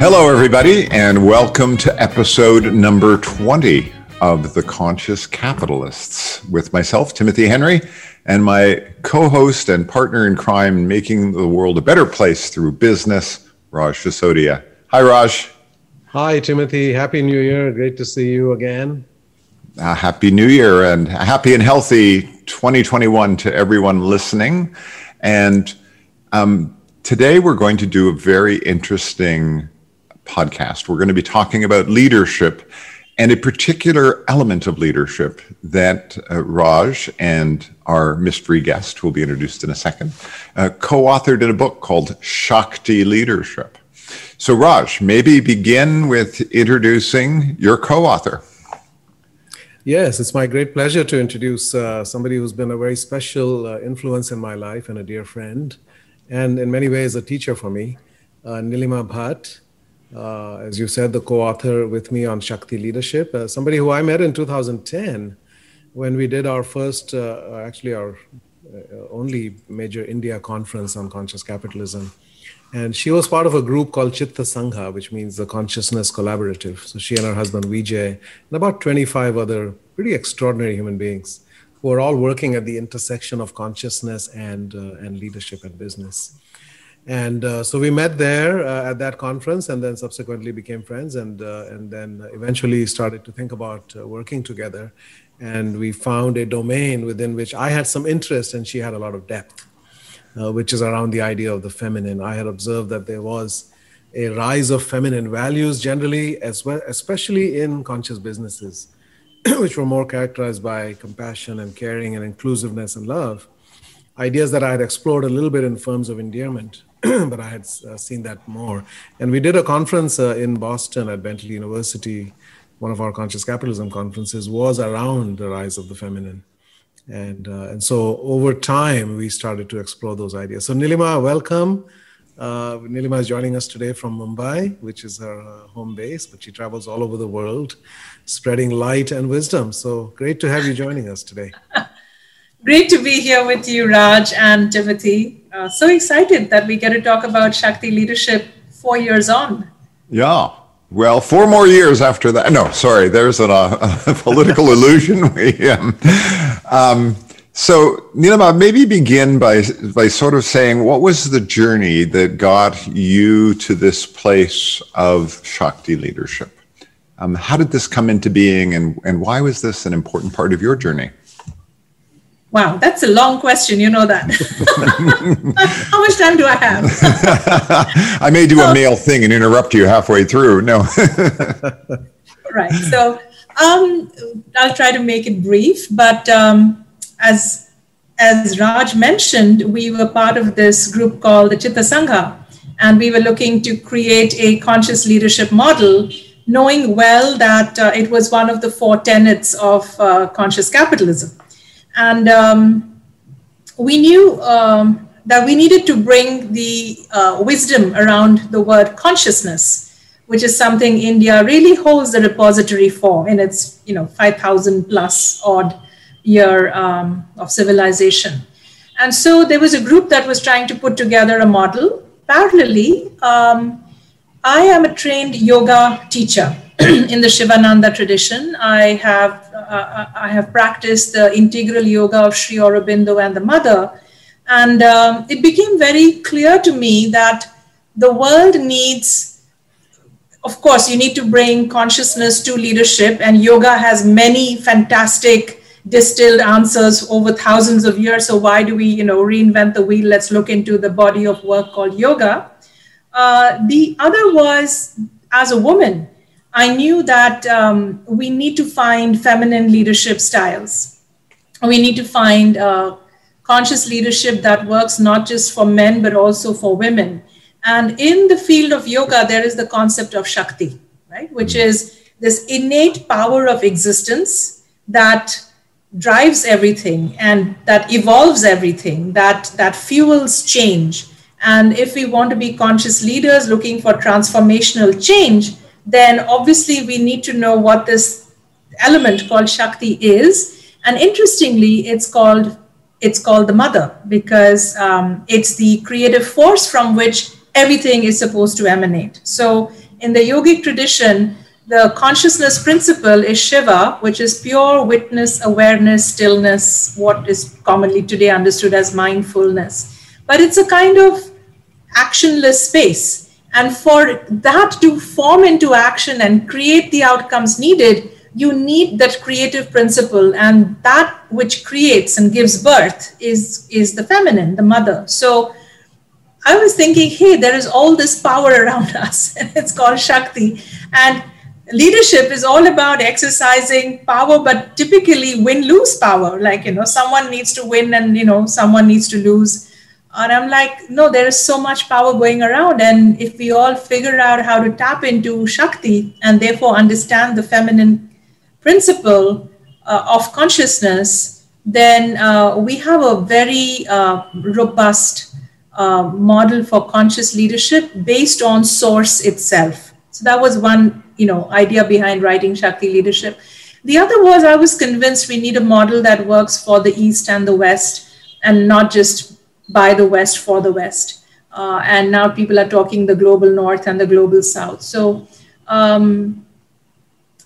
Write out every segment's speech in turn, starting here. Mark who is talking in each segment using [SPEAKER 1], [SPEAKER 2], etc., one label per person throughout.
[SPEAKER 1] Hello, everybody, and welcome to episode number 20 of The Conscious Capitalists with myself, Timothy Henry, and my co host and partner in crime, making the world a better place through business, Raj Sisodia. Hi, Raj.
[SPEAKER 2] Hi, Timothy. Happy New Year. Great to see you again.
[SPEAKER 1] Uh, happy New Year and happy and healthy 2021 to everyone listening. And um, today we're going to do a very interesting podcast. We're going to be talking about leadership and a particular element of leadership that uh, Raj and our mystery guest, who will be introduced in a second, uh, co authored in a book called Shakti Leadership. So, Raj, maybe begin with introducing your co author.
[SPEAKER 2] Yes, it's my great pleasure to introduce uh, somebody who's been a very special uh, influence in my life and a dear friend, and in many ways a teacher for me, uh, Nilima Bhat uh, as you said, the co-author with me on Shakti Leadership, uh, somebody who I met in 2010 when we did our first, uh, actually our uh, only major India conference on conscious capitalism. And she was part of a group called Chitta Sangha, which means the Consciousness Collaborative. So she and her husband Vijay and about 25 other pretty extraordinary human beings who are all working at the intersection of consciousness and, uh, and leadership and business. And uh, so we met there uh, at that conference, and then subsequently became friends, and uh, and then eventually started to think about uh, working together. And we found a domain within which I had some interest, and she had a lot of depth, uh, which is around the idea of the feminine. I had observed that there was a rise of feminine values generally, as well, especially in conscious businesses, which were more characterized by compassion and caring and inclusiveness and love. Ideas that I had explored a little bit in firms of endearment but I had uh, seen that more. And we did a conference uh, in Boston at Bentley University. One of our conscious capitalism conferences was around the rise of the feminine. And, uh, and so over time, we started to explore those ideas. So, Nilima, welcome. Uh, Nilima is joining us today from Mumbai, which is her uh, home base, but she travels all over the world spreading light and wisdom. So, great to have you joining us today.
[SPEAKER 3] Great to be here with you, Raj and Timothy. Uh, so excited that we get to talk about Shakti leadership four years on.
[SPEAKER 1] Yeah. Well, four more years after that. No, sorry, there's a, a political illusion. We, um, um, so, Nilima, maybe begin by, by sort of saying what was the journey that got you to this place of Shakti leadership? Um, how did this come into being, and, and why was this an important part of your journey?
[SPEAKER 3] Wow, that's a long question. You know that. How much time do I have?
[SPEAKER 1] I may do a male thing and interrupt you halfway through. No.
[SPEAKER 3] right. So um, I'll try to make it brief. But um, as as Raj mentioned, we were part of this group called the Chitta Sangha, and we were looking to create a conscious leadership model, knowing well that uh, it was one of the four tenets of uh, conscious capitalism. And um, we knew um, that we needed to bring the uh, wisdom around the word consciousness, which is something India really holds the repository for in its, you know, 5,000 plus odd year um, of civilization. And so there was a group that was trying to put together a model. Parallelly, um, I am a trained yoga teacher. in the Shivananda tradition. I have uh, I have practiced the integral yoga of Sri Aurobindo and the Mother, and um, it became very clear to me that the world needs. Of course, you need to bring consciousness to leadership, and yoga has many fantastic distilled answers over thousands of years. So why do we, you know, reinvent the wheel? Let's look into the body of work called yoga. Uh, the other was as a woman, I knew that um, we need to find feminine leadership styles. We need to find uh, conscious leadership that works not just for men, but also for women. And in the field of yoga, there is the concept of Shakti, right? Which mm. is this innate power of existence that drives everything and that evolves everything, that, that fuels change. And if we want to be conscious leaders looking for transformational change, then obviously we need to know what this element called Shakti is. And interestingly, it's called it's called the mother because um, it's the creative force from which everything is supposed to emanate. So in the yogic tradition, the consciousness principle is Shiva, which is pure witness, awareness, stillness, what is commonly today understood as mindfulness. But it's a kind of actionless space. And for that to form into action and create the outcomes needed, you need that creative principle. And that which creates and gives birth is, is the feminine, the mother. So I was thinking, hey, there is all this power around us, and it's called Shakti. And leadership is all about exercising power but typically win lose power like you know someone needs to win and you know someone needs to lose and i'm like no there is so much power going around and if we all figure out how to tap into shakti and therefore understand the feminine principle uh, of consciousness then uh, we have a very uh, robust uh, model for conscious leadership based on source itself so that was one you know idea behind writing Shakti leadership. The other was I was convinced we need a model that works for the East and the West, and not just by the West for the West. Uh, and now people are talking the global North and the global South. So um,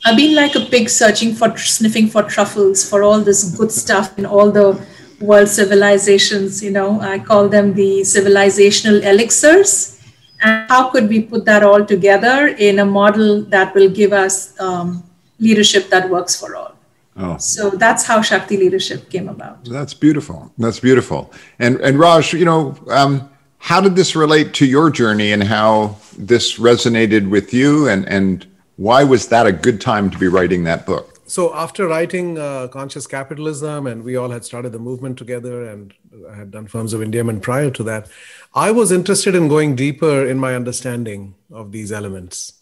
[SPEAKER 3] I've been like a pig searching for sniffing for truffles for all this good stuff in all the world civilizations. You know, I call them the civilizational elixirs and how could we put that all together in a model that will give us um, leadership that works for all oh. so that's how shakti leadership came about.
[SPEAKER 1] That's beautiful. That's beautiful. And and raj you know um, how did this relate to your journey and how this resonated with you? And and why was that a good time to be writing that book?
[SPEAKER 2] So after writing uh, conscious capitalism and we all had started the movement together and i had done firms of endearment prior to that i was interested in going deeper in my understanding of these elements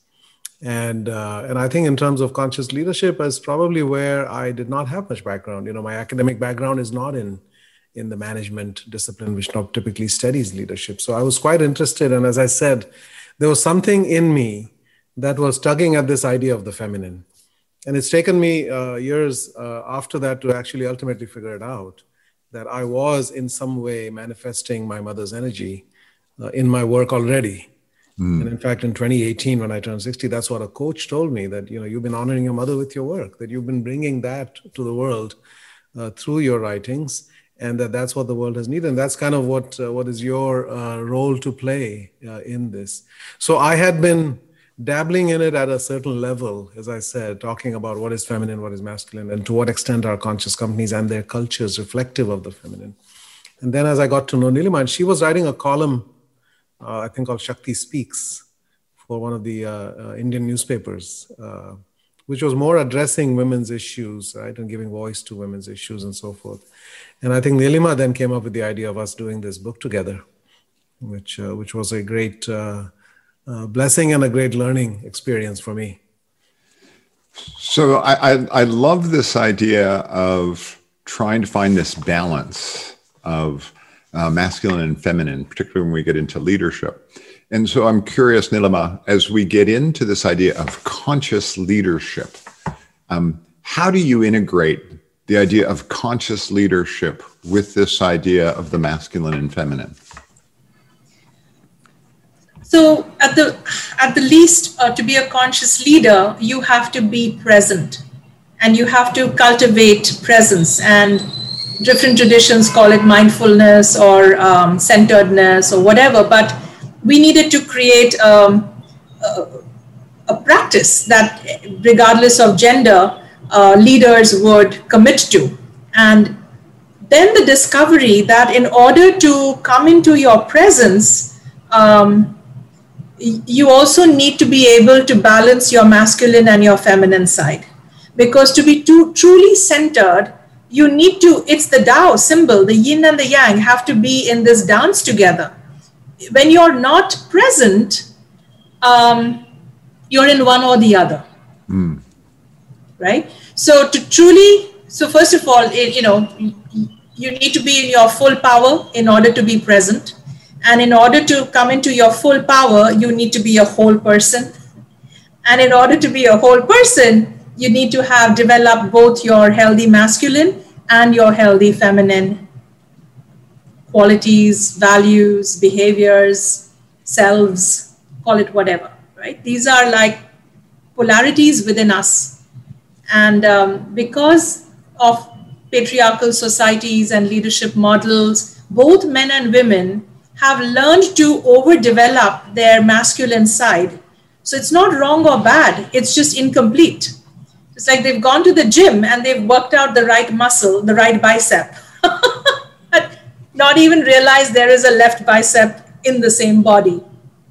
[SPEAKER 2] and uh, and i think in terms of conscious leadership is probably where i did not have much background. You know my academic background is not in in the management discipline which not typically studies leadership. So i was quite interested. And as i said there was something in me that was tugging at this idea of the feminine. And it's taken me uh, years uh, after that to actually ultimately figure it out that I was in some way manifesting my mother's energy uh, in my work already. Mm. And in fact, in 2018, when I turned 60, that's what a coach told me that, you know, you've been honoring your mother with your work, that you've been bringing that to the world uh, through your writings and that that's what the world has needed. And that's kind of what, uh, what is your uh, role to play in this. So I had been dabbling in it at a certain level, as I said, talking about what is feminine, what is masculine, and to what extent are conscious companies and their cultures reflective of the feminine. And then as I got to know Nilima, and she was writing a column, uh, I think called Shakti Speaks, for one of the uh, uh, Indian newspapers, uh, which was more addressing women's issues, right, and giving voice to women's issues and so forth. And I think Nilima then came up with the idea of us doing this book together, which which was a great blessing and a great learning experience for me.
[SPEAKER 1] So I, I, I love this idea of trying to find this balance of uh, masculine and feminine, particularly when we get into leadership. And so I'm curious, Nilima, as we get into this idea of conscious leadership, um, how do you integrate the idea of conscious leadership with this idea of the masculine and feminine?
[SPEAKER 3] So at the at the least, uh, to be a conscious leader, you have to be present, and you have to cultivate presence. And different traditions call it mindfulness or um, centeredness or whatever. But we needed to create um, a, a, practice that, regardless of gender, uh, leaders would commit to. And then the discovery that in order to come into your presence, um, you also need to be able to balance your masculine and your feminine side because to be too, truly centered you need to it's the Tao symbol the yin and the yang have to be in this dance together when you're not present, um, you're in one or the other. Mm. Right? So to truly, so first of all, it, you know, you need to be in your full power in order to be present. And in order to come into your full power, you need to be a whole person. And in order to be a whole person, you need to have developed both your healthy masculine and your healthy feminine qualities, values, behaviors, selves, call it whatever, right? These are like polarities within us. And um, because of patriarchal societies and leadership models, both men and women have learned to overdevelop their masculine side. So it's not wrong or bad, it's just incomplete. It's like they've gone to the gym and they've worked out the right muscle, the right bicep. But not even realize there is a left bicep in the same body,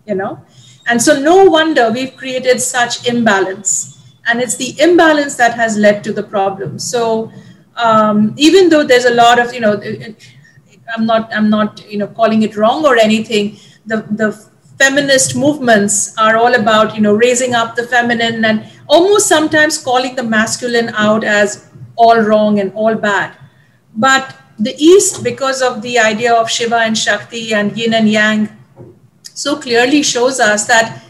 [SPEAKER 3] you know? And so no wonder we've created such imbalance. And it's the imbalance that has led to the problem. So um, even though there's a lot of, you know, I'm not, I'm not, you know, calling it wrong or anything. The, the feminist movements are all about, you know, raising up the feminine and almost sometimes calling the masculine out as all wrong and all bad. But the East, because of the idea of Shiva and Shakti and yin and yang, so clearly shows us that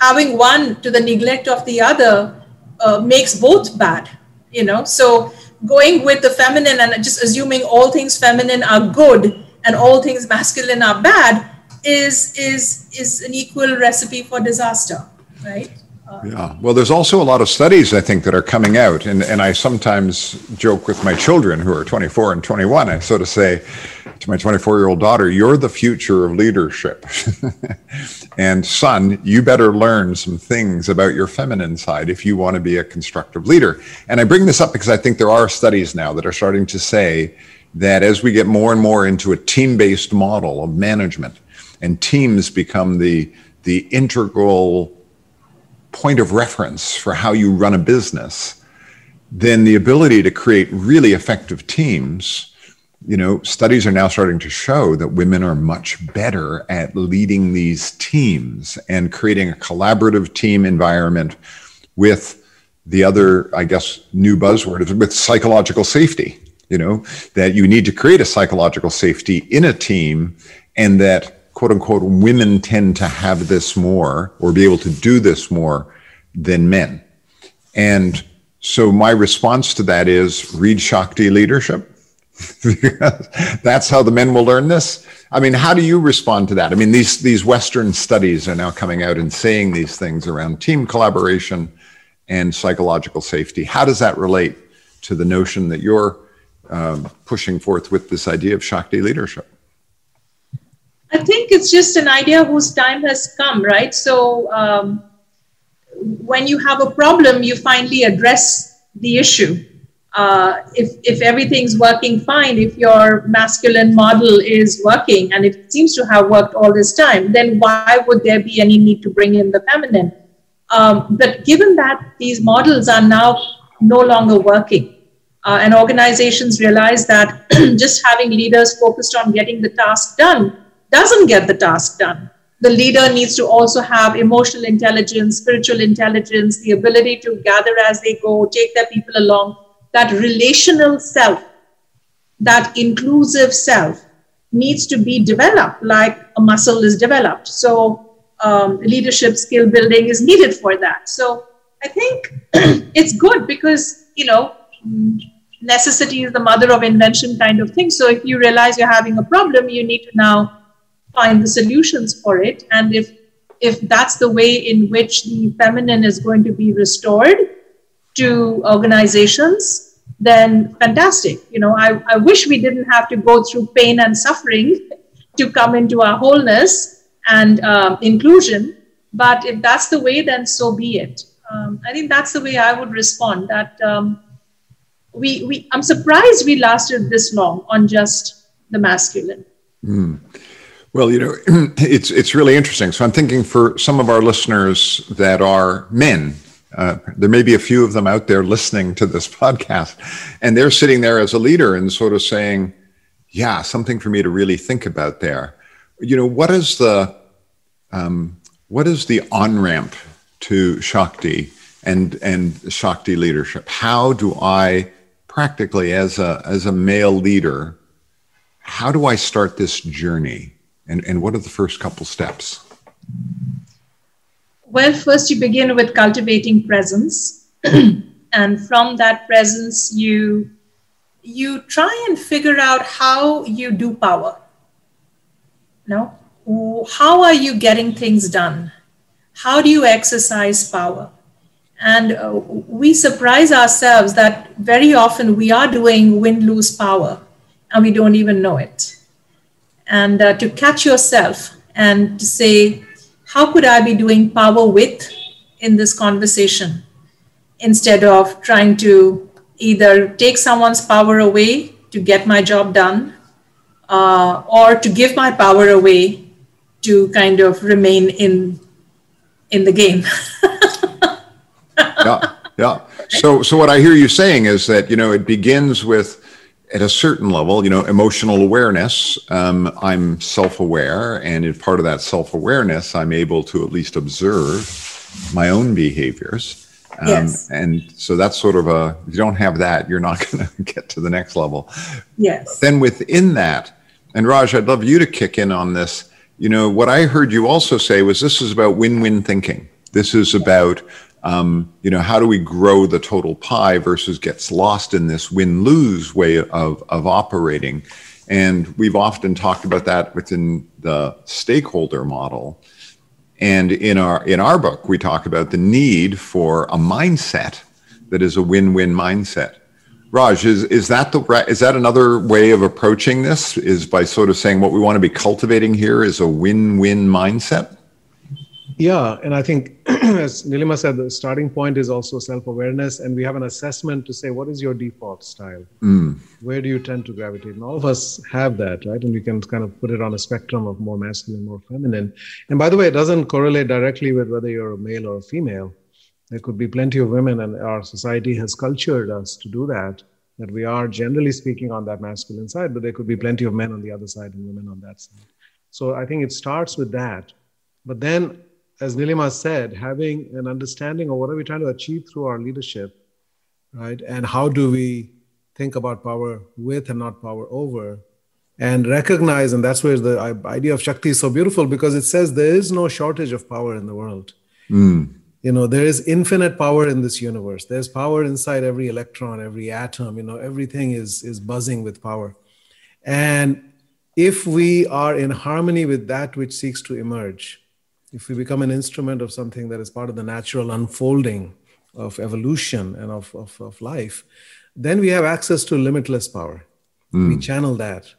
[SPEAKER 3] having one to the neglect of the other uh, makes both bad. You know, so going with the feminine and just assuming all things feminine are good and all things masculine are bad is is is an equal recipe for disaster, right?
[SPEAKER 1] Uh, yeah. Well, there's also a lot of studies I think that are coming out, and, and I sometimes joke with my children who are 24 and 21. I sort of say to my 24 year old daughter, "You're the future of leadership," and son, you better learn some things about your feminine side if you want to be a constructive leader. And I bring this up because I think there are studies now that are starting to say that as we get more and more into a team-based model of management, and teams become the the integral point of reference for how you run a business, then the ability to create really effective teams, you know, studies are now starting to show that women are much better at leading these teams and creating a collaborative team environment with the other, I guess, new buzzword is with psychological safety. You know, that you need to create a psychological safety in a team and that quote unquote women tend to have this more or be able to do this more than men. And so my response to that is read Shakti leadership. That's how the men will learn this. I mean, how do you respond to that? I mean, these these Western studies are now coming out and saying these things around team collaboration and psychological safety. How does that relate to the notion that you're um, pushing forth with this idea of Shakti leadership?
[SPEAKER 3] I think it's just an idea whose time has come, right? So um, when you have a problem, you finally address the issue. Uh, if, if everything's working fine, if your masculine model is working and it seems to have worked all this time, then why would there be any need to bring in the feminine? Um, but given that these models are now no longer working, uh, and organizations realize that just having leaders focused on getting the task done doesn't get the task done. The leader needs to also have emotional intelligence, spiritual intelligence, the ability to gather as they go, take their people along. That relational self, that inclusive self needs to be developed like a muscle is developed. So, um, leadership skill building is needed for that. So, I think it's good because, you know, necessity is the mother of invention kind of thing. So, if you realize you're having a problem, you need to now find the solutions for it. And if if that's the way in which the feminine is going to be restored to organizations then fantastic. You know i, I wish we didn't have to go through pain and suffering to come into our wholeness and um, inclusion. But if that's the way then so be it. Um, i think that's the way i would respond that um, we, we i'm surprised we lasted this long on just the masculine. Mm.
[SPEAKER 1] Well, you know, it's it's really interesting. So I'm thinking for some of our listeners that are men, uh, there may be a few of them out there listening to this podcast, and they're sitting there as a leader and sort of saying, "Yeah, something for me to really think about there." you know, what is the um, what is the on ramp to Shakti and and Shakti leadership? How do I practically, as a as a male leader, how do I start this journey? And and what are the first couple steps?
[SPEAKER 3] Well, first you begin with cultivating presence, and from that presence, you you try and figure out how you do power. No, how are you getting things done? How do you exercise power? And uh, we surprise ourselves that very often we are doing win lose power and we don't even know it. And uh, to catch yourself and to say, how could I be doing power with in this conversation instead of trying to either take someone's power away to get my job done uh, or to give my power away to kind of remain in in the game.
[SPEAKER 1] yeah, yeah. So, so what I hear you saying is that you know it begins with at a certain level, you know, emotional awareness. Um, I'm self-aware, and in part of that self-awareness, I'm able to at least observe my own behaviors. Um, yes. And so that's sort of a, if you don't have that, you're not going to get to the next level.
[SPEAKER 3] Yes.
[SPEAKER 1] Then within that, and Raj, I'd love you to kick in on this. You know, what I heard you also say was this is about win win thinking. This is about, um, you know, how do we grow the total pie versus gets lost in this win lose way of, of operating. And we've often talked about that within the stakeholder model. And in our in our book, we talk about the need for a mindset that is a win-win mindset. Raj, is, is that the is that another way of approaching this? Is by sort of saying what we want to be cultivating here is a win-win mindset?
[SPEAKER 2] Yeah, and I think as Nilima said, the starting point is also self-awareness, and we have an assessment to say what is your default style, mm. where do you tend to gravitate, and all of us have that, right? And we can kind of put it on a spectrum of more masculine, more feminine. And by the way, it doesn't correlate directly with whether you're a male or a female there could be plenty of women, and our society has cultured us to do that. That we are generally speaking on that masculine side, but there could be plenty of men on the other side and women on that side. So I think it starts with that. But then, as Nilima said, having an understanding of what are we trying to achieve through our leadership, right? And how do we think about power with and not power over? and recognize and that's where the idea of shakti is so beautiful because it says there is no shortage of power in the world. Mm you know there is infinite power in this universe. There's power inside every electron every atom. You know everything is is buzzing with power. And if we are in harmony with that which seeks to emerge if we become an instrument of something that is part of the natural unfolding of evolution and of, of, of life then we have access to limitless power mm. we channel that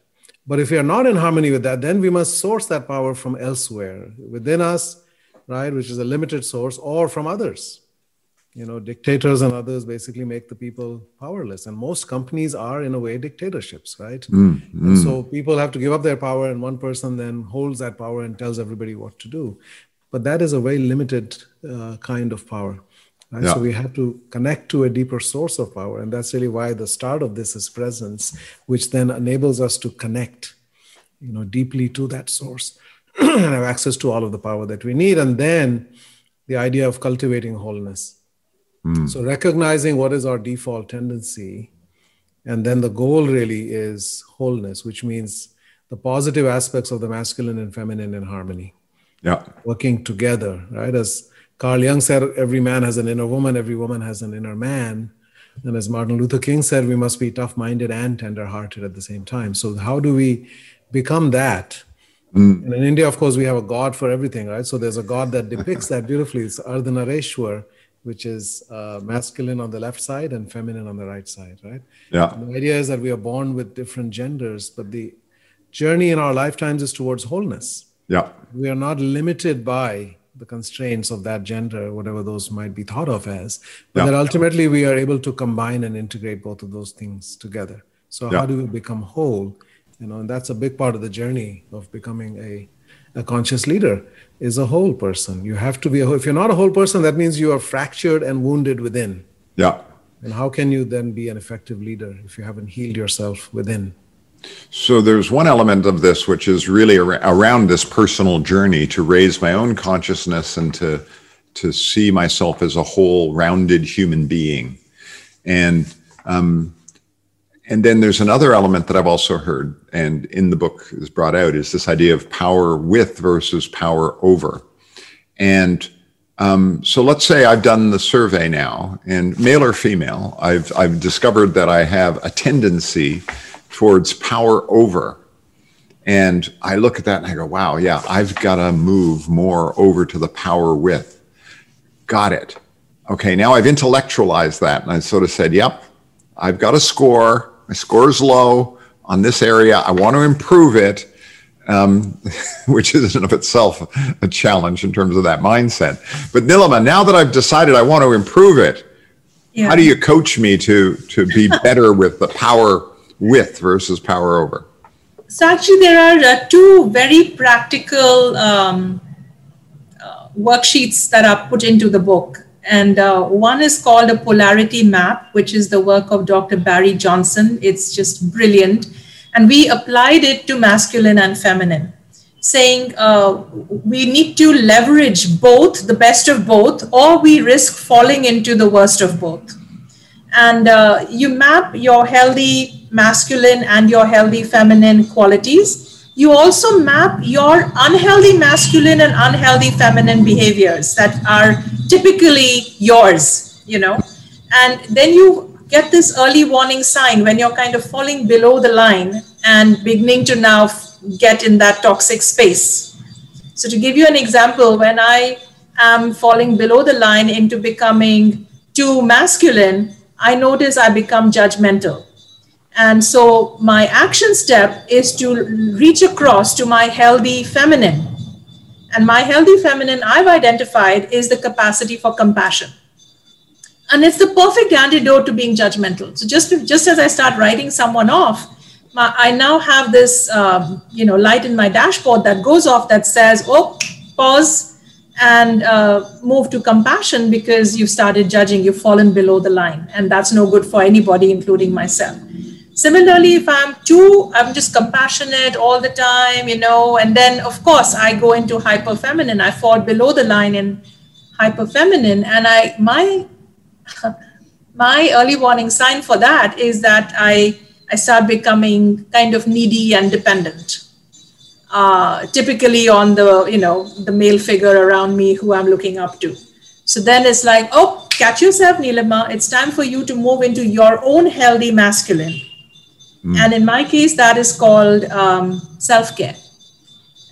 [SPEAKER 2] but if we are not in harmony with that then we must source that power from elsewhere within us right, which is a limited source, or from others. You know, dictators and others basically make the people powerless. And most companies are, in a way, dictatorships, right? Mm, mm. so people have to give up their power, and one person then holds that power and tells everybody what to do. But that is a very limited uh, kind of power. Right? Yeah. So we have to connect to a deeper source of power. And that's really why the start of this is presence, which then enables us to connect, you know, deeply to that source. and have access to all of the power that we need. And then the idea of cultivating wholeness. Mm. So recognizing what is our default tendency. And then the goal really is wholeness, which means the positive aspects of the masculine and feminine in harmony.
[SPEAKER 1] Yeah.
[SPEAKER 2] Working together, right? As Carl Jung said, every man has an inner woman, every woman has an inner man. And as Martin Luther King said, we must be tough minded and tender hearted at the same time. So, how do we become that? Mm. And in India, of course, we have a god for everything, right? So there's a god that depicts that beautifully. It's Ardhanarishwar, which is uh, masculine on the left side and feminine on the right side, right?
[SPEAKER 1] Yeah.
[SPEAKER 2] And the idea is that we are born with different genders, but the journey in our lifetimes is towards wholeness.
[SPEAKER 1] Yeah.
[SPEAKER 2] We are not limited by the constraints of that gender, whatever those might be thought of as, but yeah. that ultimately we are able to combine and integrate both of those things together. So, yeah. how do we become whole? you know and that's a big part of the journey of becoming a, a conscious leader is a whole person. You have to be a, if you're not a whole person that means you are fractured and wounded within.
[SPEAKER 1] Yeah.
[SPEAKER 2] And how can you then be an effective leader if you haven't healed yourself within?
[SPEAKER 1] So there's one element of this which is really ar- around this personal journey to raise my own consciousness and to to see myself as a whole rounded human being. And um, and then there's another element that I've also heard, and in the book is brought out, is this idea of power with versus power over. And um, so let's say I've done the survey now, and male or female, I've I've discovered that I have a tendency towards power over. And I look at that and I go, wow, yeah, I've got to move more over to the power with. Got it. Okay, now I've intellectualized that and I sort of said, yep, I've got a score. My score is low on this area. I want to improve it, um, which is in of itself a challenge in terms of that mindset. But Nilima, now that I've decided I want to improve it, yeah. how do you coach me to to be better with the power with versus power over?
[SPEAKER 3] So actually, there are uh, two very practical um, uh, worksheets that are put into the book. And uh, one is called a polarity map, which is the work of Dr. Barry Johnson. It's just brilliant. And we applied it to masculine and feminine, saying uh, we need to leverage both, the best of both, or we risk falling into the worst of both. And uh, you map your healthy masculine and your healthy feminine qualities. You also map your unhealthy masculine and unhealthy feminine behaviors that are typically yours, you know. And then you get this early warning sign when you're kind of falling below the line and beginning to now get in that toxic space. So, to give you an example, when I am falling below the line into becoming too masculine, I notice I become judgmental. And so my action step is to reach across to my healthy feminine. And my healthy feminine I've identified is the capacity for compassion. And it's the perfect antidote to being judgmental. So just, just as I start writing someone off, my, I now have this um, you know light in my dashboard that goes off that says, oh, pause and uh, move to compassion because you've started judging, you've fallen below the line. And that's no good for anybody, including myself. Similarly, if I'm too, I'm just compassionate all the time, you know, and then of course I go into hyper feminine. I fall below the line in hyper feminine, and I my my early warning sign for that is that I I start becoming kind of needy and dependent. Uh, typically on the you know the male figure around me who I'm looking up to. So then it's like, oh, catch yourself, Nilima. It's time for you to move into your own healthy masculine Mm. And in my case, that is called um, self care.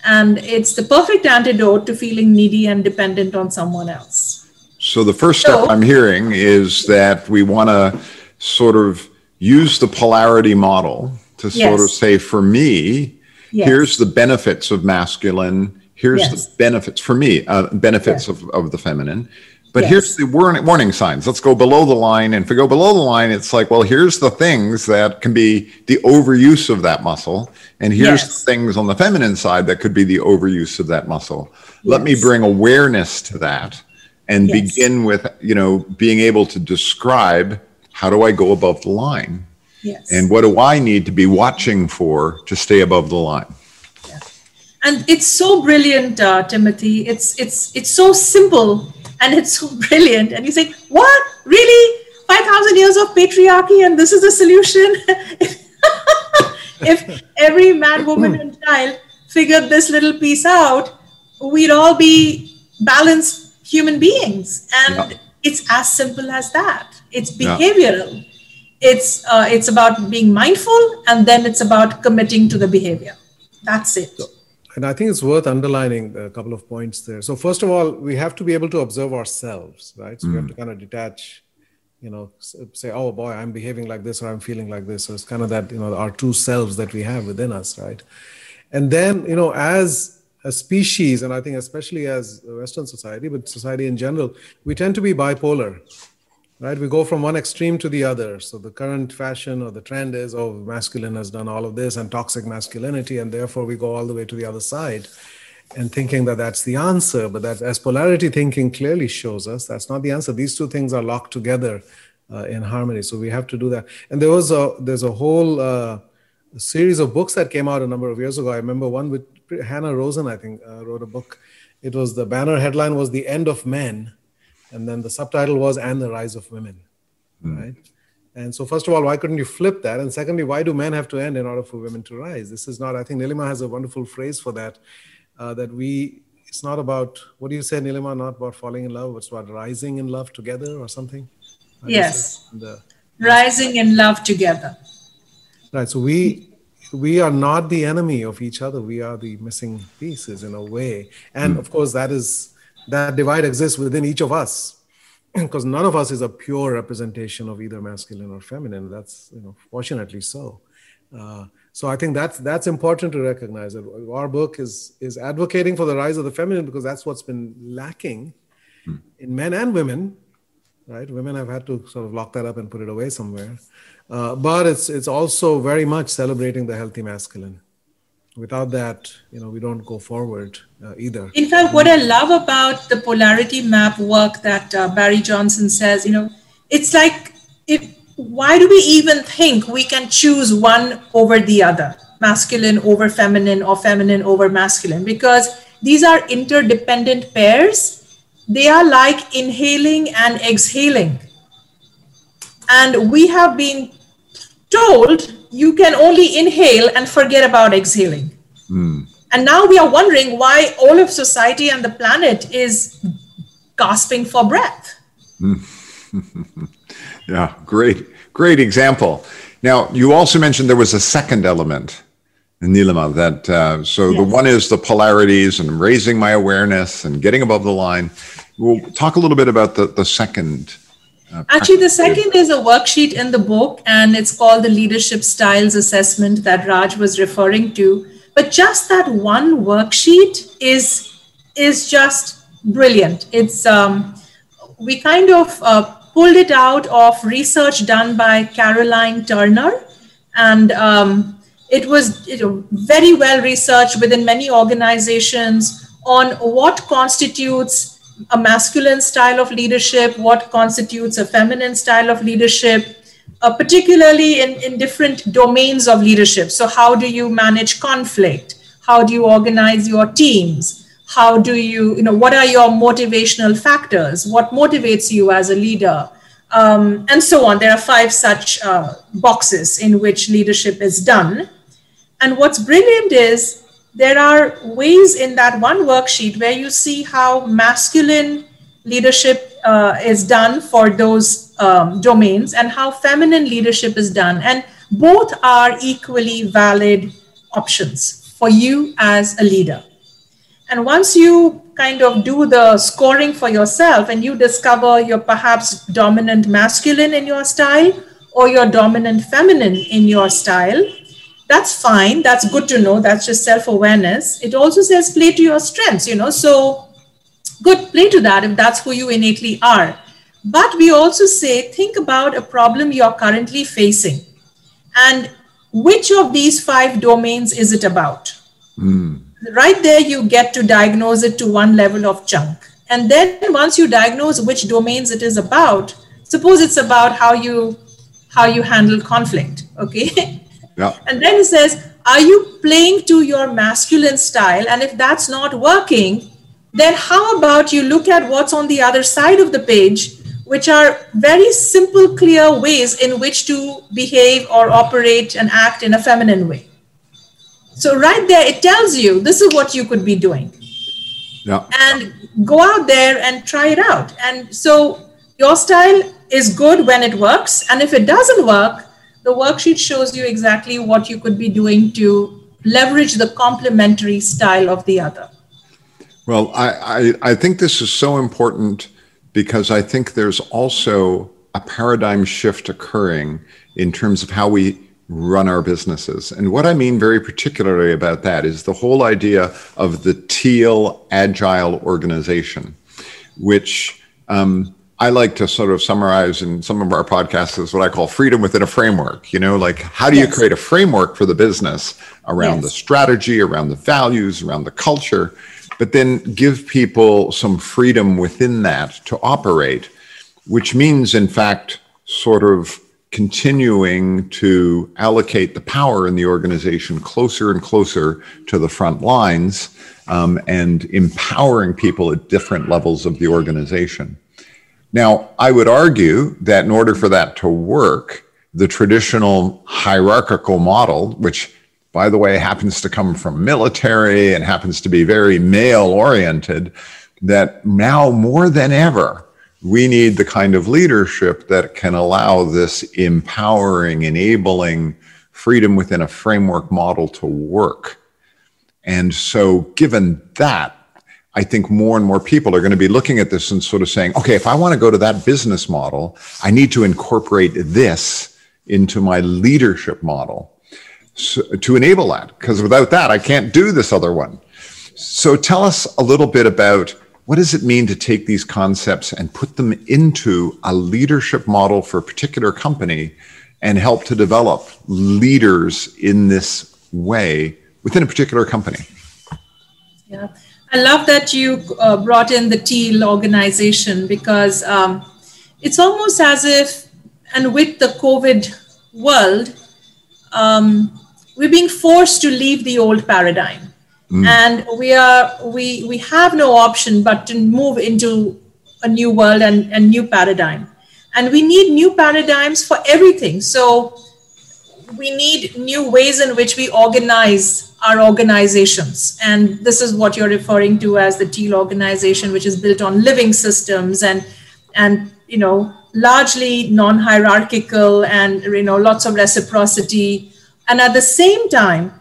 [SPEAKER 3] And it's the perfect antidote to feeling needy and dependent on someone else.
[SPEAKER 1] So, the first step so, I'm hearing is that we want to sort of use the polarity model to yes. sort of say, for me, yes. here's the benefits of masculine, here's yes. the benefits for me, uh, benefits of, of the feminine. But yes. here's the warning, warning signs. Let's go below the line. And if we go below the line, it's like, well, here's the things that can be the overuse of that muscle. And here's yes. the things on the feminine side that could be the overuse of that muscle. Yes. Let me bring awareness to that and begin with, you know, being able to describe how do I go above the line? Yes. And what do I need to be watching for to stay above the line?
[SPEAKER 3] And it's so brilliant, uh, Timothy. It's it's it's so simple and it's so brilliant. And you say, what? Really? 5,000 years of patriarchy and this is the solution? if every man, woman, and child figured this little piece out, we'd all be balanced human beings. And yeah. it's as simple as that. It's behavioral. Yeah. It's uh, it's about being mindful, and then it's about committing to the behavior. That's it. So,
[SPEAKER 2] and I think it's worth underlining a couple of points there. So, first of all, we have to be able to observe ourselves, right? So, mm. we have to kind of detach, you know, say, oh boy, I'm behaving like this or I'm feeling like this. So, it's kind of that, you know, our two selves that we have within us, right? And then, you know, as a species, and I think especially as Western society, but society in general, we tend to be bipolar right? We go from one extreme to the other. So the current fashion or the trend is, oh, masculine has done all of this and toxic masculinity, and therefore we go all the way to the other side and thinking that that's the answer. But that, as polarity thinking clearly shows us, that's not the answer. These two things are locked together uh, in harmony. So we have to do that. And there was a there's a whole uh, series of books that came out a number of years ago. I remember one with Hanna Rosin, I think, uh, wrote a book. It was the banner headline was "The End of Men," and then the subtitle was "And the Rise of Women." Mm. Right. And so, first of all, why couldn't you flip that? And secondly, why do men have to end in order for women to rise? This is not. I think Nilima has a wonderful phrase for that. Uh, that we. It's not about what do you say, Nilima? Not about falling in love. It's about rising in love together, or something.
[SPEAKER 3] Yes. The, rising in love together.
[SPEAKER 2] Right. So we we are not the enemy of each other. We are the missing pieces in a way. And of course, that is that divide exists within each of us. Because none of us is a pure representation of either masculine or feminine. That's you know, fortunately so. Uh, so I think that's that's important to recognize that our book is is advocating for the rise of the feminine because that's what's been lacking hmm. in men and women right? Women have had to sort of lock that up and put it away somewhere. Uh, but it's it's also very much celebrating the healthy masculine. Without that, you know, we don't go forward uh, either.
[SPEAKER 3] In fact, what I love about the polarity map work that uh, Barry Johnson says, you know, it's like if why do we even think we can choose one over the other, masculine over feminine or feminine over masculine? Because these are interdependent pairs they are like inhaling and exhaling. And we have been told you can only inhale and forget about exhaling. Mm. And now we are wondering why all of society and the planet is gasping for breath.
[SPEAKER 1] yeah, great, great example. Now, you also mentioned there was a second element in Nilima, that uh, so yes. the one is the polarities and raising my awareness and getting above the line. We'll talk a little bit about the, the second.
[SPEAKER 3] Actually, the second is a worksheet in the book, and it's called the Leadership Styles Assessment that Raj was referring to. But just that one worksheet is is just brilliant. It's um, we kind of uh, pulled it out of research done by Caroline Turner, and um, it was you know, very well researched within many organizations on what constitutes a masculine style of leadership, what constitutes a feminine style of leadership, uh, particularly in, in different domains of leadership. So, how do you manage conflict? How do you organize your teams? How do you, you know, what are your motivational factors? What motivates you as a leader? Um, and so on. There are five such uh, boxes in which leadership is done. And what's brilliant is there are ways in that one worksheet where you see how masculine leadership uh, is done for those um, domains and how feminine leadership is done. And both are equally valid options for you as a leader. And once you kind of do the scoring for yourself and you discover you're perhaps dominant masculine in your style or you're dominant feminine in your style, that's fine. That's good to know. That's just self-awareness. It also says play to your strengths you know? So good. Play to that if that's who you innately are. But we also say think about a problem you're currently facing and which of these five domains is it about? Mm. right there you get to diagnose it to one level of chunk. And then once you diagnose which domains it is about suppose it's about how you how you handle conflict okay
[SPEAKER 1] Yeah.
[SPEAKER 3] And then he says, Are you playing to your masculine style? And if that's not working, then how about you look at what's on the other side of the page, which are very simple, clear ways in which to behave or operate and act in a feminine way. So, right there, it tells you this is what you could be doing.
[SPEAKER 1] Yeah.
[SPEAKER 3] And go out there and try it out. And so, your style is good when it works. And if it doesn't work, the worksheet shows you exactly what you could be doing to leverage the complementary style of the other.
[SPEAKER 1] Well, I, I, I, think this is so important because I think there's also a paradigm shift occurring in terms of how we run our businesses. And what I mean very particularly about that is the whole idea of the teal agile organization, which um, I like to sort of summarize in some of our podcasts is what I call freedom within a framework. You know, like how do you create a framework for the business around yes. the strategy, around the values, around the culture, but then give people some freedom within that to operate, which means, in fact, sort of continuing to allocate the power in the organization closer and closer to the front lines um, and empowering people at different levels of the organization. Now, I would argue that in order for that to work, the traditional hierarchical model, which by the way happens to come from military and happens to be very male oriented, that now more than ever, we need the kind of leadership that can allow this empowering, enabling freedom within a framework model to work. And so, given that, I think more and more people are going to be looking at this and sort of saying, okay, if I want to go to that business model, I need to incorporate this into my leadership model so, to enable that. Because without that, I can't do this other one. So tell us a little bit about what does it mean to take these concepts and put them into a leadership model for a particular company and help to develop leaders in this way within a particular company?
[SPEAKER 3] Yeah, I love that you uh, brought in the TEAL organization because um, it's almost as if, and with the COVID world, um, we're being forced to leave the old paradigm Mm. And we are we we have no option but to move into a new world and a new paradigm. And we need new paradigms for everything. So we need new ways in which we organize our organizations. And this is what you're referring to as the TEAL organization, which is built on living systems and and you know largely non-hierarchical and you know lots of reciprocity. And at the same time,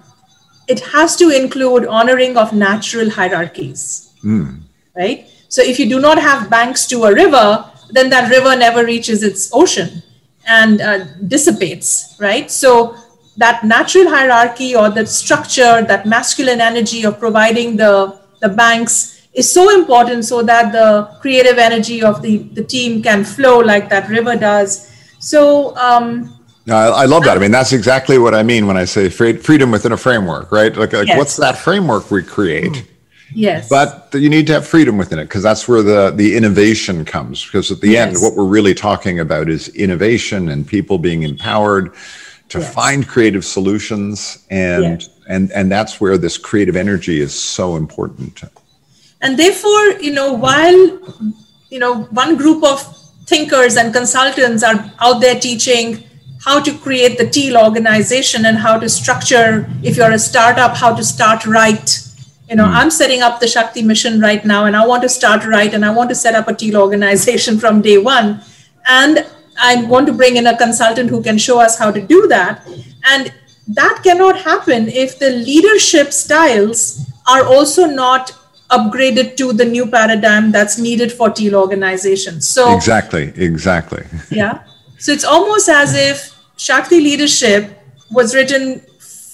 [SPEAKER 3] it has to include honoring of natural hierarchies, mm. right? So if you do not have banks to a river, then that river never reaches its ocean and uh, dissipates, right? So that natural hierarchy or the structure, that masculine energy of providing the, the banks is so important so that the creative energy of the, the team can flow like that river does. So um,
[SPEAKER 1] no, I, I, love that. I mean, that's exactly what I mean when I say freedom within a framework, right? Like, like yes. what's that framework we create?
[SPEAKER 3] Yes.
[SPEAKER 1] But you need to have freedom within it because that's where the, the innovation comes. Because at the yes. end, what we're really talking about is innovation and people being empowered to yes. find creative solutions. And, and, and that's where this creative energy is so important.
[SPEAKER 3] And therefore, you know, while, you know, one group of thinkers and consultants are out there teaching how to create the teal organization and how to structure if you're a startup how to start right you know mm. i'm setting up the shakti mission right now and i want to start right and i want to set up a teal organization from day one and i want to bring in a consultant who can show us how to do that. And that cannot happen if the leadership styles are also not upgraded to the new paradigm that's needed for teal organizations so
[SPEAKER 1] exactly exactly.
[SPEAKER 3] Yeah. So it's almost as if Shakti leadership was written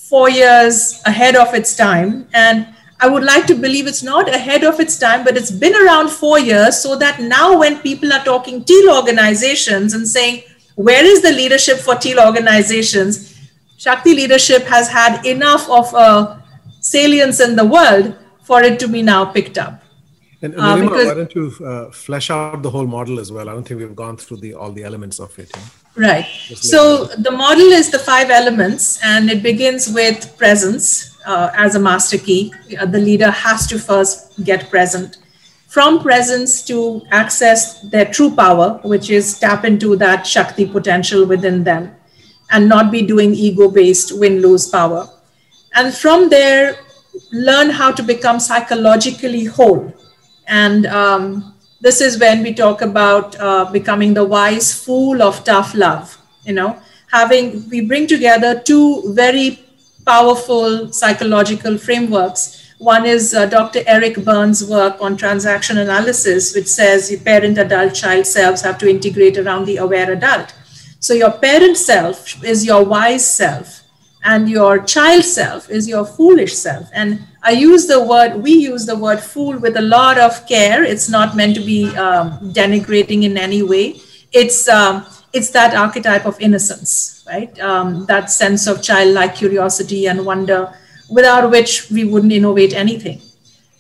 [SPEAKER 3] four years ahead of its time. And I would like to believe it's not ahead of its time, but it's been around four years so that now when people are talking teal organizations and saying, where is the leadership for teal organizations? Shakti leadership has had enough of a salience in the world for it to be now picked up.
[SPEAKER 2] And, and uh, because, why don't you uh, flesh out the whole model as well? I don't think we've gone through the all the elements of it.
[SPEAKER 3] Right. So the model is the five elements, and it begins with presence uh, as a master key. Uh, the leader has to first get present. From presence to access their true power, which is tap into that Shakti potential within them and not be doing ego based win lose power. And from there, learn how to become psychologically whole and um, this is when we talk about uh, becoming the wise fool of tough love. You know, having we bring together two very powerful psychological frameworks. One is uh, Dr. Eric Berne's work on transaction analysis, which says your parent, adult, child selves have to integrate around the aware adult. So your parent self is your wise self, and your child self is your foolish self. And I use the word, we use the word fool with a lot of care. It's not meant to be um, denigrating in any way. It's, um, it's that archetype of innocence, right? Um, that sense of childlike curiosity and wonder, without which we wouldn't innovate anything.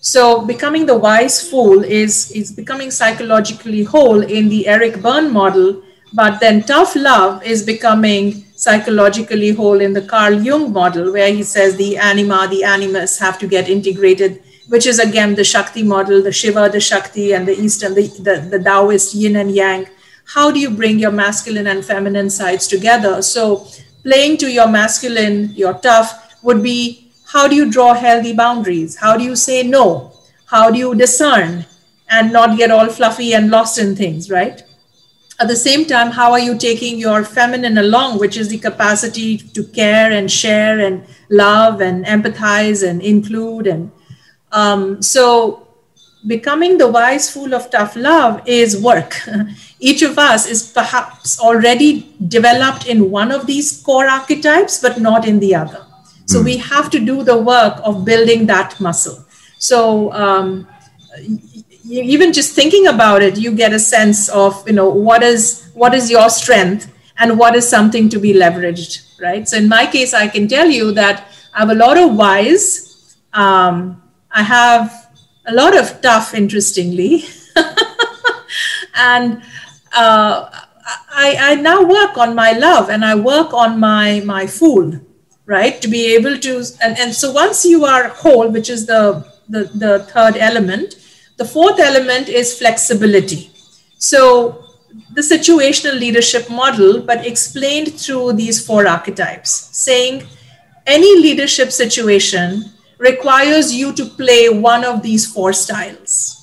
[SPEAKER 3] So becoming the wise fool is, is becoming psychologically whole in the Eric Berne model But then tough love is becoming psychologically whole in the Carl Jung model, where he says the anima, the animus have to get integrated, which is again the Shakti model, the Shiva, the Shakti, and the Eastern, the, the, the Taoist yin and yang. How do you bring your masculine and feminine sides together? So, playing to your masculine, your tough, would be how do you draw healthy boundaries? How do you say no? How do you discern and not get all fluffy and lost in things, right? At the same time, how are you taking your feminine along, which is the capacity to care and share and love and empathize and include? And um, so, becoming the wise fool of tough love is work. Each of us is perhaps already developed in one of these core archetypes, but not in the other. So, mm. we have to do the work of building that muscle. So, um, even just thinking about it you get a sense of you know what is what is your strength and what is something to be leveraged right so in my case i can tell you that i have a lot of wise um, i have a lot of tough interestingly and uh, I, I now work on my love and i work on my my fool right to be able to and, and so once you are whole which is the the, the third element the fourth element is flexibility. So, the situational leadership model, but explained through these four archetypes, saying any leadership situation requires you to play one of these four styles.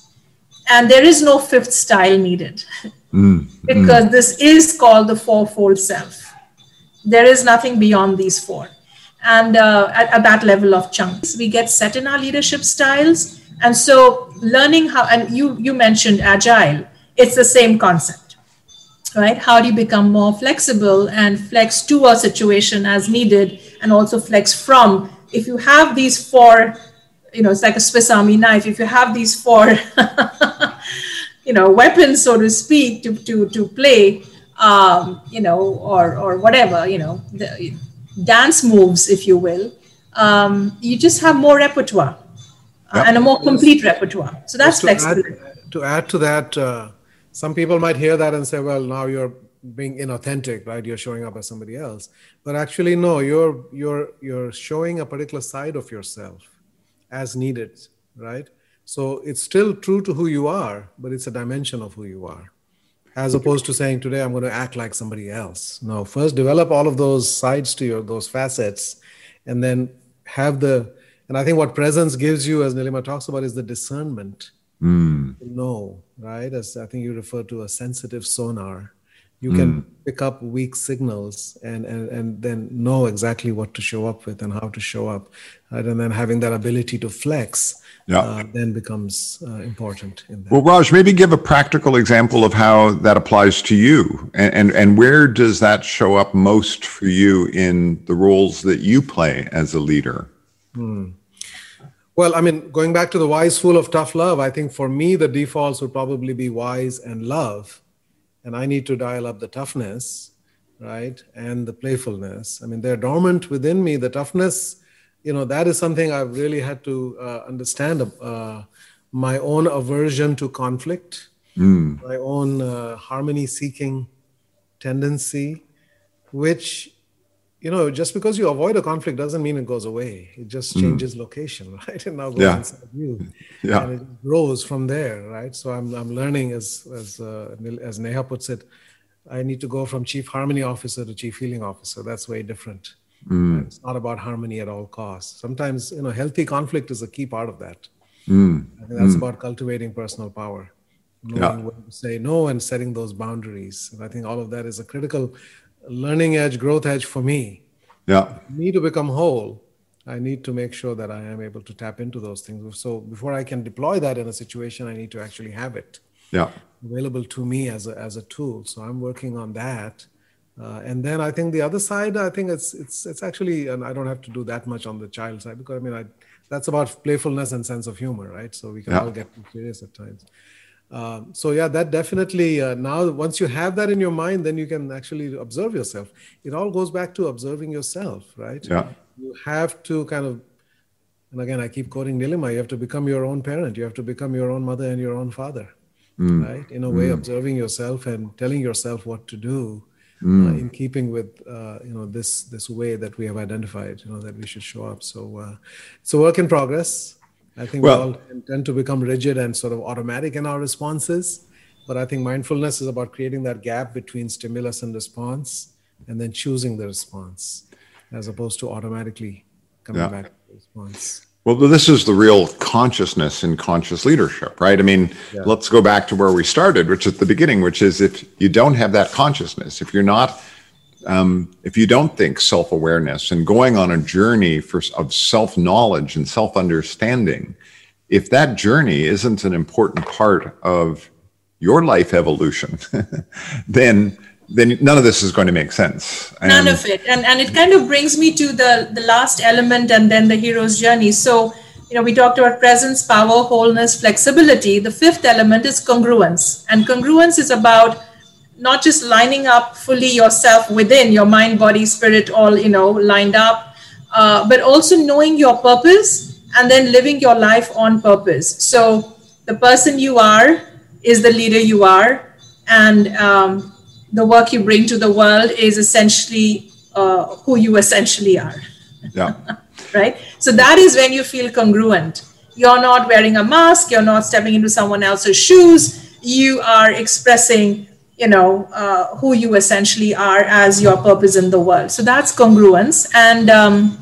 [SPEAKER 3] And there is no fifth style needed mm, because mm. this is called the fourfold self. There is nothing beyond these four. And uh, at, at that level of chunks, we get set in our leadership styles and so learning how, and you, you mentioned agile, it's the same concept, right? How do you become more flexible and flex to a situation as needed and also flex from? If you have these four, you know, it's like a Swiss Army knife. If you have these four, you know, weapons, so to speak, to, to, to play, um, you know, or, or whatever, you know, the, dance moves, if you will, um, you just have more repertoire yep. and a more complete repertoire. So that's to flexibility.
[SPEAKER 2] Add, to add to that, uh, some people might hear that and say, well, now you're being inauthentic, right? You're showing up as somebody else. But actually, no, you're you're you're showing a particular side of yourself as needed, right? So it's still true to who you are, but it's a dimension of who you are. As opposed to saying today I'm going to act like somebody else. No, first develop all of those sides to your those facets and then have the and I think what presence gives you, as Nilima talks about, is the discernment. Mm. To know, right? As I think you refer to a sensitive sonar. You mm. can pick up weak signals and, and, and then know exactly what to show up with and how to show up. Right? And then having that ability to flex yeah. Uh, then becomes uh, important.
[SPEAKER 1] Well, Raj, maybe give a practical example of how that applies to you, and, and and where does that show up most for you in the roles that you play as a leader? Hmm.
[SPEAKER 2] Well, I mean, going back to the wise fool of tough love, I think for me, the defaults would probably be wise and love. And I need to dial up the toughness, right? And the playfulness. I mean, they're dormant within me. The toughness, you know, that is something I've really had to uh, understand uh, my own aversion to conflict, mm. my own uh, harmony seeking tendency, which you know, just because you avoid a conflict doesn't mean it goes away. It just hmm. changes mm. location, right? And now goes yeah. inside you, yeah. and it grows from there, right? So I'm I'm learning as as uh, as Neha puts it, I need to go from chief harmony officer to chief healing officer. That's way different. Mm. It's not about harmony at all costs. Sometimes you know, healthy conflict is a key part of that. Mm. I think that's hmm. about cultivating personal power, knowing yeah. when to say no and setting those boundaries. And I think all of that is a critical learning edge, growth edge for me.
[SPEAKER 1] Yeah.
[SPEAKER 2] Me to become whole, I need to make sure that I am able to tap into those things. So before I can deploy that in a situation, I need to actually have it.
[SPEAKER 1] Yeah.
[SPEAKER 2] Available to me as a, as a tool. So I'm working on that. Uh, and then I think the other side, I think it's it's it's actually, and I don't have to do that much on the child side because I mean, I, that's about playfulness and sense of humor, right? So we can yeah. all get serious at times. Um, so yeah, that definitely uh, now once you have that in your mind, then you can actually observe yourself. It all goes back to observing yourself, right?
[SPEAKER 1] Yeah.
[SPEAKER 2] You have to kind of, and again, I keep quoting Nilima. You have to become your own parent. You have to become your own mother and your own father. mm. right? In a way, mm. observing yourself and telling yourself what to do. Mm. Uh, in keeping with uh, you know this this way that we have identified you know that we should show up so uh, it's a work in progress i think well, we all tend to become rigid and sort of automatic in our responses but i think mindfulness is about creating that gap between stimulus and response and then choosing the response as opposed to automatically coming yeah. back to the response
[SPEAKER 1] well, this is the real consciousness in conscious leadership, right? I mean, yeah. let's go back to where we started, which is the beginning, which is if you don't have that consciousness, if you're not, um, if you don't think self awareness and going on a journey for, of self knowledge and self understanding, if that journey isn't an important part of your life evolution, then then none of this is going to make sense.
[SPEAKER 3] And none of it. And, and it kind of brings me to the, the last element and then the hero's journey. So, you know, we talked about presence, power, wholeness, flexibility. The fifth element is congruence. And congruence is about not just lining up fully yourself within your mind, body, spirit, all, you know, lined up, uh, but also knowing your purpose and then living your life on purpose. So the person you are is the leader you are. And um, the work you bring to the world is essentially uh, who you essentially are.
[SPEAKER 1] Yeah.
[SPEAKER 3] right? So that is when you feel congruent. You're not wearing a mask, you're not stepping into someone else's shoes, you are expressing you know uh, who you essentially are as your purpose in the world so that's congruence and um,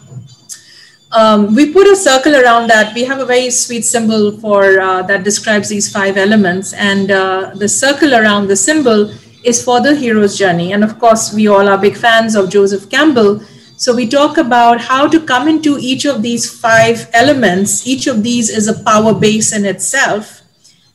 [SPEAKER 3] um, we put a circle around that we have a very sweet symbol for uh, that describes these five elements and uh, the circle around the symbol is for the hero's journey. And of course, we all are big fans of Joseph Campbell. So we talk about how to come into each of these five elements. Each of these is a power base in itself.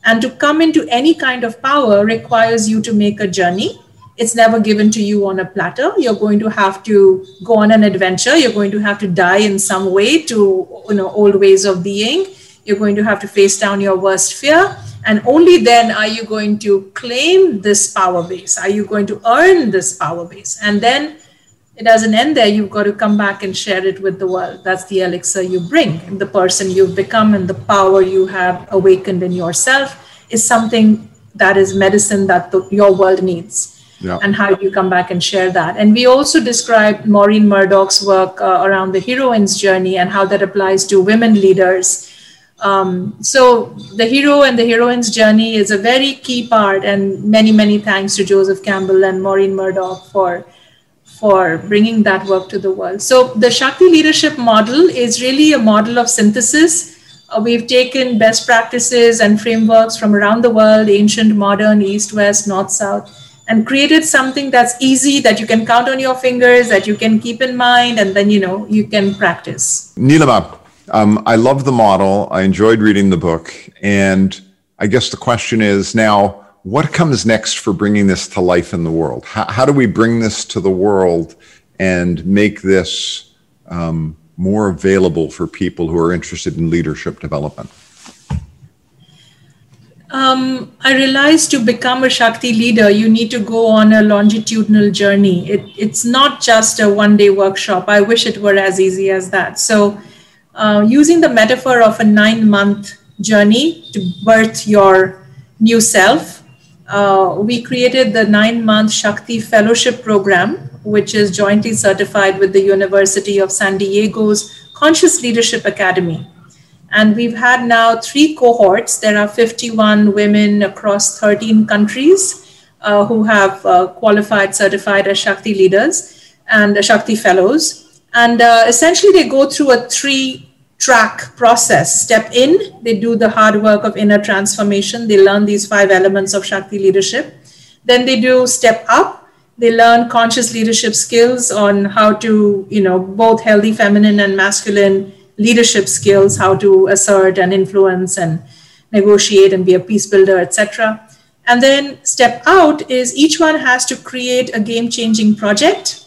[SPEAKER 3] And to come into any kind of power requires you to make a journey. It's never given to you on a platter. You're going to have to go on an adventure. You're going to have to die in some way to you know old ways of being. You're going to have to face down your worst fear and only then are you going to claim this power base. Are you going to earn this power base? And then it doesn't end there. You've got to come back and share it with the world. That's the elixir you bring. The person you've become and the power you have awakened in yourself is something that is medicine that the, your world needs. Yeah. And how you come back and share that? And we also described Maureen Murdock's work uh, around the heroine's journey and how that applies to women leaders um, so the hero and the heroine's journey is a very key part, and many many thanks to Joseph Campbell and Maureen Murdock for for bringing that work to the world. So the Shakti leadership model is really a model of synthesis. Uh, we've taken best practices and frameworks from around the world, ancient, modern, east, west, north, south, and created something that's easy that you can count on your fingers, that you can keep in mind, and then you know you can practice.
[SPEAKER 1] Nilima, um, I love the model. I enjoyed reading the book. And I guess the question is now, what comes next for bringing this to life in the world? How, how do we bring this to the world and make this um, more available for people who are interested in leadership development?
[SPEAKER 3] Um, I realized to become a Shakti leader, you need to go on a longitudinal journey. It, it's not just a one day workshop. I wish it were as easy as that. So uh, using the metaphor of a nine month journey to birth your new self, uh, we created the nine month Shakti Fellowship Program, which is jointly certified with the University of San Diego's Conscious Leadership Academy. And we've had now three cohorts. There are 51 women across 13 countries uh, who have uh, qualified, certified as Shakti leaders and Shakti fellows. And uh, essentially, they go through a three track process. Step in, they do the hard work of inner transformation. They learn these five elements of Shakti leadership. Then they do step up. They learn conscious leadership skills on how to, you know, both healthy feminine and masculine leadership skills, how to assert and influence and negotiate and be a peace builder, etc. And then step out is each one has to create a game changing project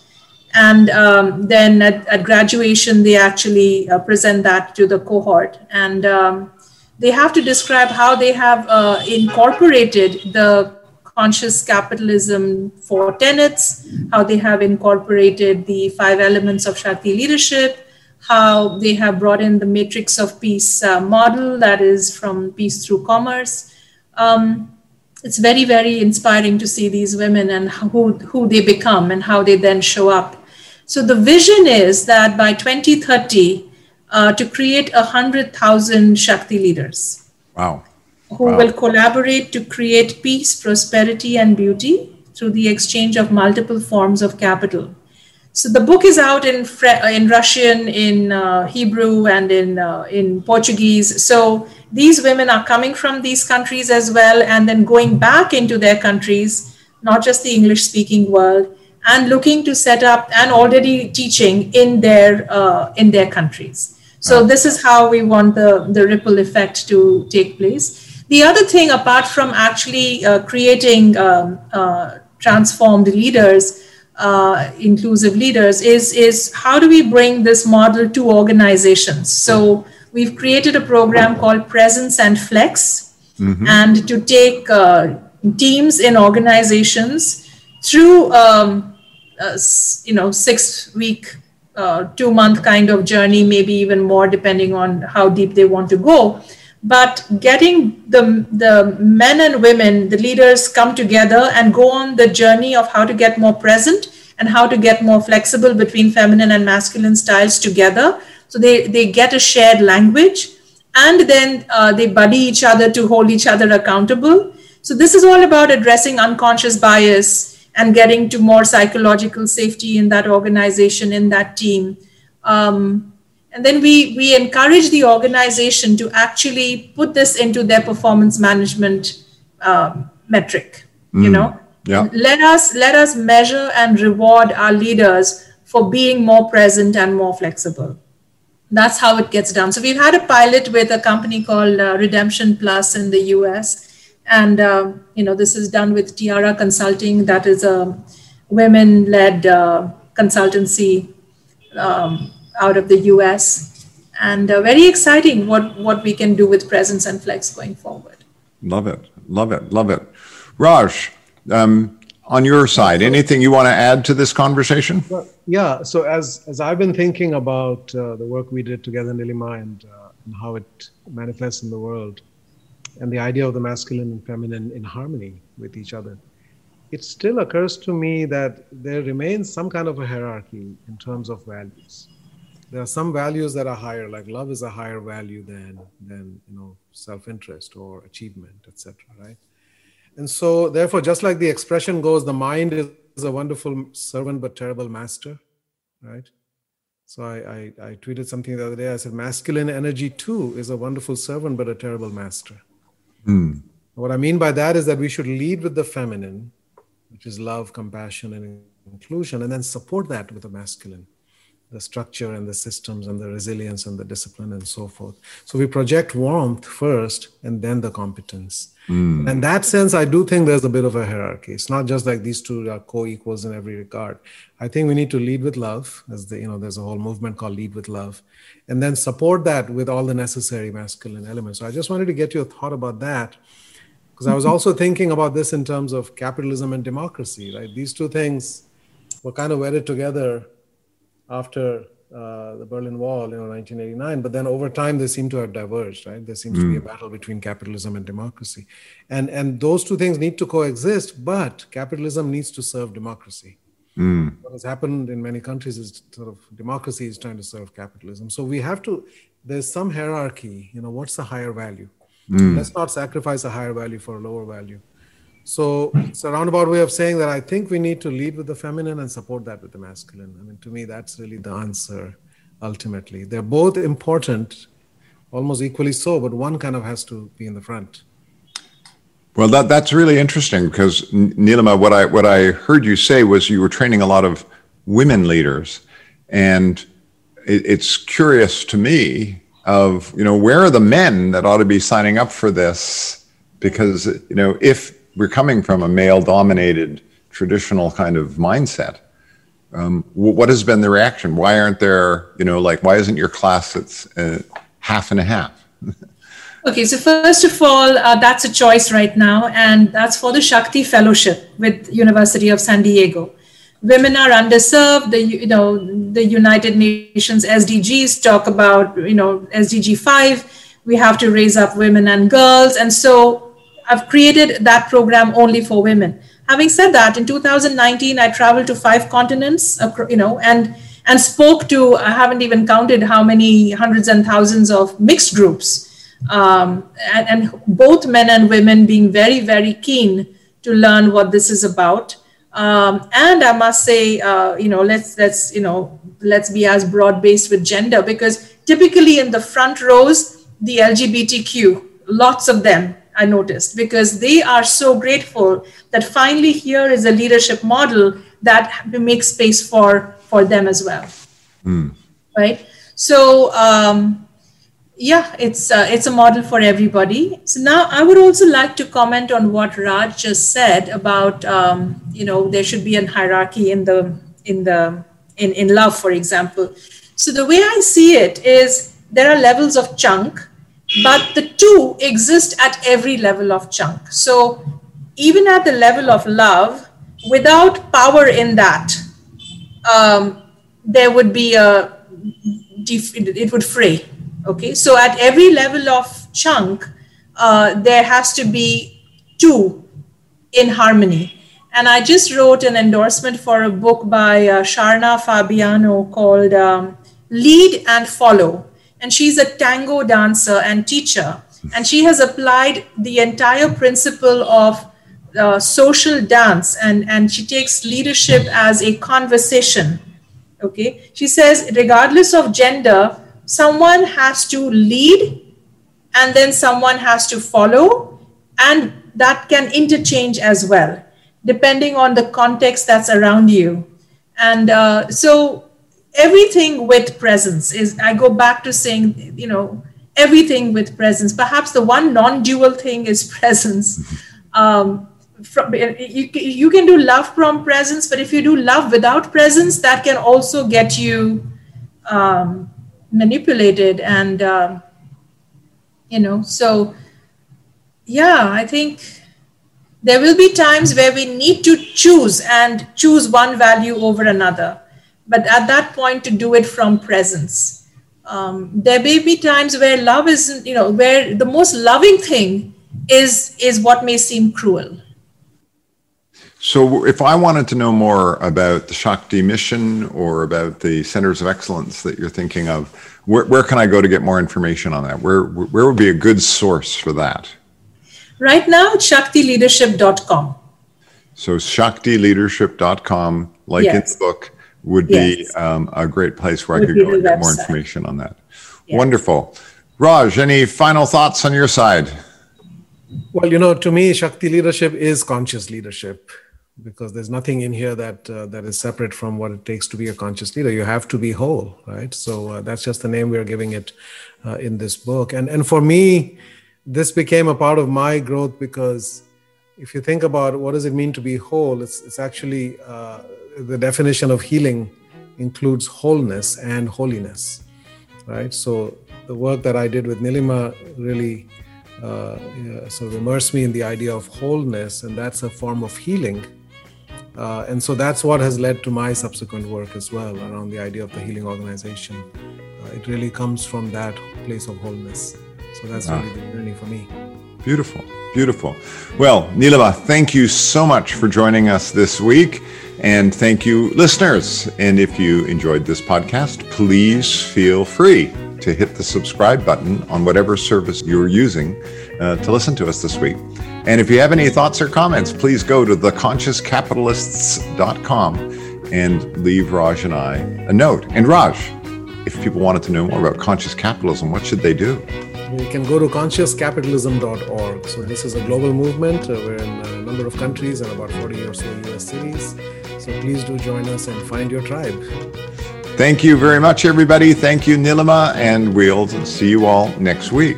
[SPEAKER 3] and um, then at, at, graduation they actually uh, present that to the cohort and um, they have to describe how they have uh, incorporated the conscious capitalism four tenets how they have incorporated the five elements of shakti leadership how they have brought in the matrix of peace uh, model that is from peace through commerce um, it's very, very inspiring to see these women and who, who they become and how they then show up. So the vision is that by 2030, uh, to create 100,000 Shakti leaders.
[SPEAKER 1] Wow.
[SPEAKER 3] Who wow. will collaborate to create peace, prosperity, and beauty through the exchange of multiple forms of capital. So the book is out in in Russian, in uh, Hebrew, and in uh, in Portuguese. So these women are coming from these countries as well, and then going back into their countries, not just the English-speaking world, and looking to set up and already teaching in their uh, in their countries. So this is how we want the the ripple effect to take place. The other thing, apart from actually uh, creating um, uh, transformed leaders uh, inclusive leaders is is how do we bring this model to organizations so we've created a program called presence and flex mm-hmm. and to take uh, teams in organizations through um, you know six week uh, two month kind of journey maybe even more depending on how deep they want to go but getting the, the men and women, the leaders come together and go on the journey of how to get more present and how to get more flexible between feminine and masculine styles together. So they, they get a shared language and then uh, they buddy each other to hold each other accountable. So this is all about addressing unconscious bias and getting to more psychological safety in that organization, in that team. Um, and then we, we encourage the organization to actually put this into their performance management uh, metric, mm. you know?
[SPEAKER 1] Yeah.
[SPEAKER 3] Let us let us measure and reward our leaders for being more present and more flexible. That's how it gets done. So we've had a pilot with a company called uh, Redemption Plus in the U.S., and uh, you know this is done with Tiara Consulting. That is a women-led uh, consultancy um, out of the US. And uh, very exciting what, what we can do with presence and flex going forward.
[SPEAKER 1] Love it. Love it. Love it. Raj, um, on your side, anything you want to add to this conversation?
[SPEAKER 2] Well, yeah. So as as I've been thinking about uh, the work we did together, Nilima, and, uh, and how it manifests in the world, and the idea of the masculine and feminine in harmony with each other, it still occurs to me that there remains some kind of a hierarchy in terms of values. There are some values that are higher like love is a higher value than than you know self-interest or achievement etc right? And so therefore just like the expression goes the mind is a wonderful servant but terrible master right? So I, I, I tweeted something the other day. I said masculine energy too is a wonderful servant but a terrible master
[SPEAKER 1] mm.
[SPEAKER 2] what i mean by that is that we should lead with the feminine which is love compassion and inclusion and then support that with the masculine the structure and the systems and the resilience and the discipline and so forth. So we project warmth first and then the competence. Mm. In that sense, I do think there's a bit of a hierarchy. It's not just like these two are co-equals in every regard. I think we need to lead with love, as the you know, there's a whole movement called Lead with Love, and then support that with all the necessary masculine elements. So I just wanted to get your thought about that. Because I was also thinking about this in terms of capitalism and democracy, right? These two things were kind of wedded together after uh, the Berlin Wall, you know, 1989. But then over time, they seem to have diverged, right? There seems mm. to be a hmm. battle between capitalism and democracy, and and those two things need to coexist. But capitalism needs to serve democracy.
[SPEAKER 1] Mm.
[SPEAKER 2] What has happened in many countries is sort of democracy is trying to serve capitalism. So we have to. There's some hierarchy. You know, what's the higher value? Mm. Let's not sacrifice a higher value for a lower value. So it's a roundabout way of saying that I think we need to lead with the feminine and support that with the masculine. I mean, to me, that's really the answer ultimately. They're both important, almost equally so, but one kind of has to be in the front.
[SPEAKER 1] Well, that, that's really interesting because Nilima, what I what I heard you say was you were training a lot of women leaders, and it, it's curious to me of you know where are the men that ought to be signing up for this because you know if we're coming from a male dominated traditional kind of mindset. Um, what has been the reaction? Why aren't there, you know, like, why isn't your class it's uh, half and a half?
[SPEAKER 3] okay, so first of all, uh, that's a choice right now, and that's for the Shakti Fellowship with University of San Diego. Women are underserved. The you know the United Nations SDGs talk about you know SDG five. We have to raise up women and girls, and so I've created that program only for women. Having said that, in 2019, I traveled to five continents, you know, and and spoke to I haven't even counted how many hundreds and thousands of mixed groups, um, and, and both men and women being very very keen to learn what this is about. Um, and I must say, uh, you know, let's let's you know let's be as broad based with gender because typically in the front rows, the LGBTQ, lots of them I noticed because they are so grateful that finally here is a leadership model that makes space for for them as well. Mm. Right. So um, yeah, it's uh, it's a model for everybody. So now I would also like to comment on what Raj just said about um, you know there should be a hierarchy in the in the in in love, for example. So the way I see it is there are levels of chunk, but the two exist at every level of chunk. So even at the level of love, without power in that, um, there would be a it would fray Okay, so at every level of chunk, uh, there has to be two in harmony. And I just wrote an endorsement for a book by uh, Sharna Fabiano called um, Lead and Follow. And she's a tango dancer and teacher. And she has applied the entire principle of uh, social dance and, and she takes leadership as a conversation. Okay, she says, regardless of gender, someone has to lead and then someone has to follow and that can interchange as well depending on the context that's around you and uh, so everything with presence is i go back to saying you know everything with presence. Perhaps the one non-dual thing is presence. Um, from, you, you can do love from presence but if you do love without presence that can also get you um, manipulated and uh, you know so yeah i think there will be times where we need to choose and choose one value over another but at that point to do it from presence um, there may be times where love isn't you know where the most loving thing is is what may seem cruel
[SPEAKER 1] so, if I wanted to know more about the Shakti mission or about the centers of excellence that you're thinking of, where, where can I go to get more information on that? Where, where would be a good source for that?
[SPEAKER 3] Right now, shaktileadership.com.
[SPEAKER 1] So, shaktileadership.com, like yes. in the book, would yes. be um, a great place where would I could go and get more information on that. Yes. Wonderful. Raj, any final thoughts on your side?
[SPEAKER 2] Well, you know, to me, Shakti leadership is conscious leadership because there's nothing in here that uh, that is separate from what it takes to be a conscious leader you have to be whole right so uh, that's just the name we're giving it uh, in this book and and for me this became a part of my growth because if you think about what does it mean to be whole it's it's actually uh, the definition of healing includes wholeness and holiness right so the work that i did with nilima really uh, yeah, sort of immersed me in the idea of wholeness and that's a form of healing uh, and so that's what has led to my subsequent work as well around the idea of the healing organization. Uh, it really comes from that place of wholeness. So that's ah. really the journey for me.
[SPEAKER 1] Beautiful, beautiful. Well, Nilima, thank you so much for joining us this week. And thank you, listeners. And if you enjoyed this podcast, please feel free to hit the subscribe button on whatever service you're using uh, to listen to us this week. And if you have any thoughts or comments, please go to theconsciouscapitalists.com and leave Raj and I a note. And Raj, if people wanted to know more about conscious capitalism, what should they do?
[SPEAKER 2] You can go to consciouscapitalism.org. So, this is a global movement. Uh, we're in a number of countries and about 40 or so US cities. So, please do join us and find your tribe.
[SPEAKER 1] Thank you very much, everybody. Thank you, Nilima, and we'll see you all next week.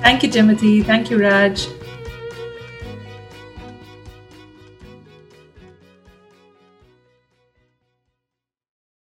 [SPEAKER 3] Thank you, Timothy. Thank you, Raj.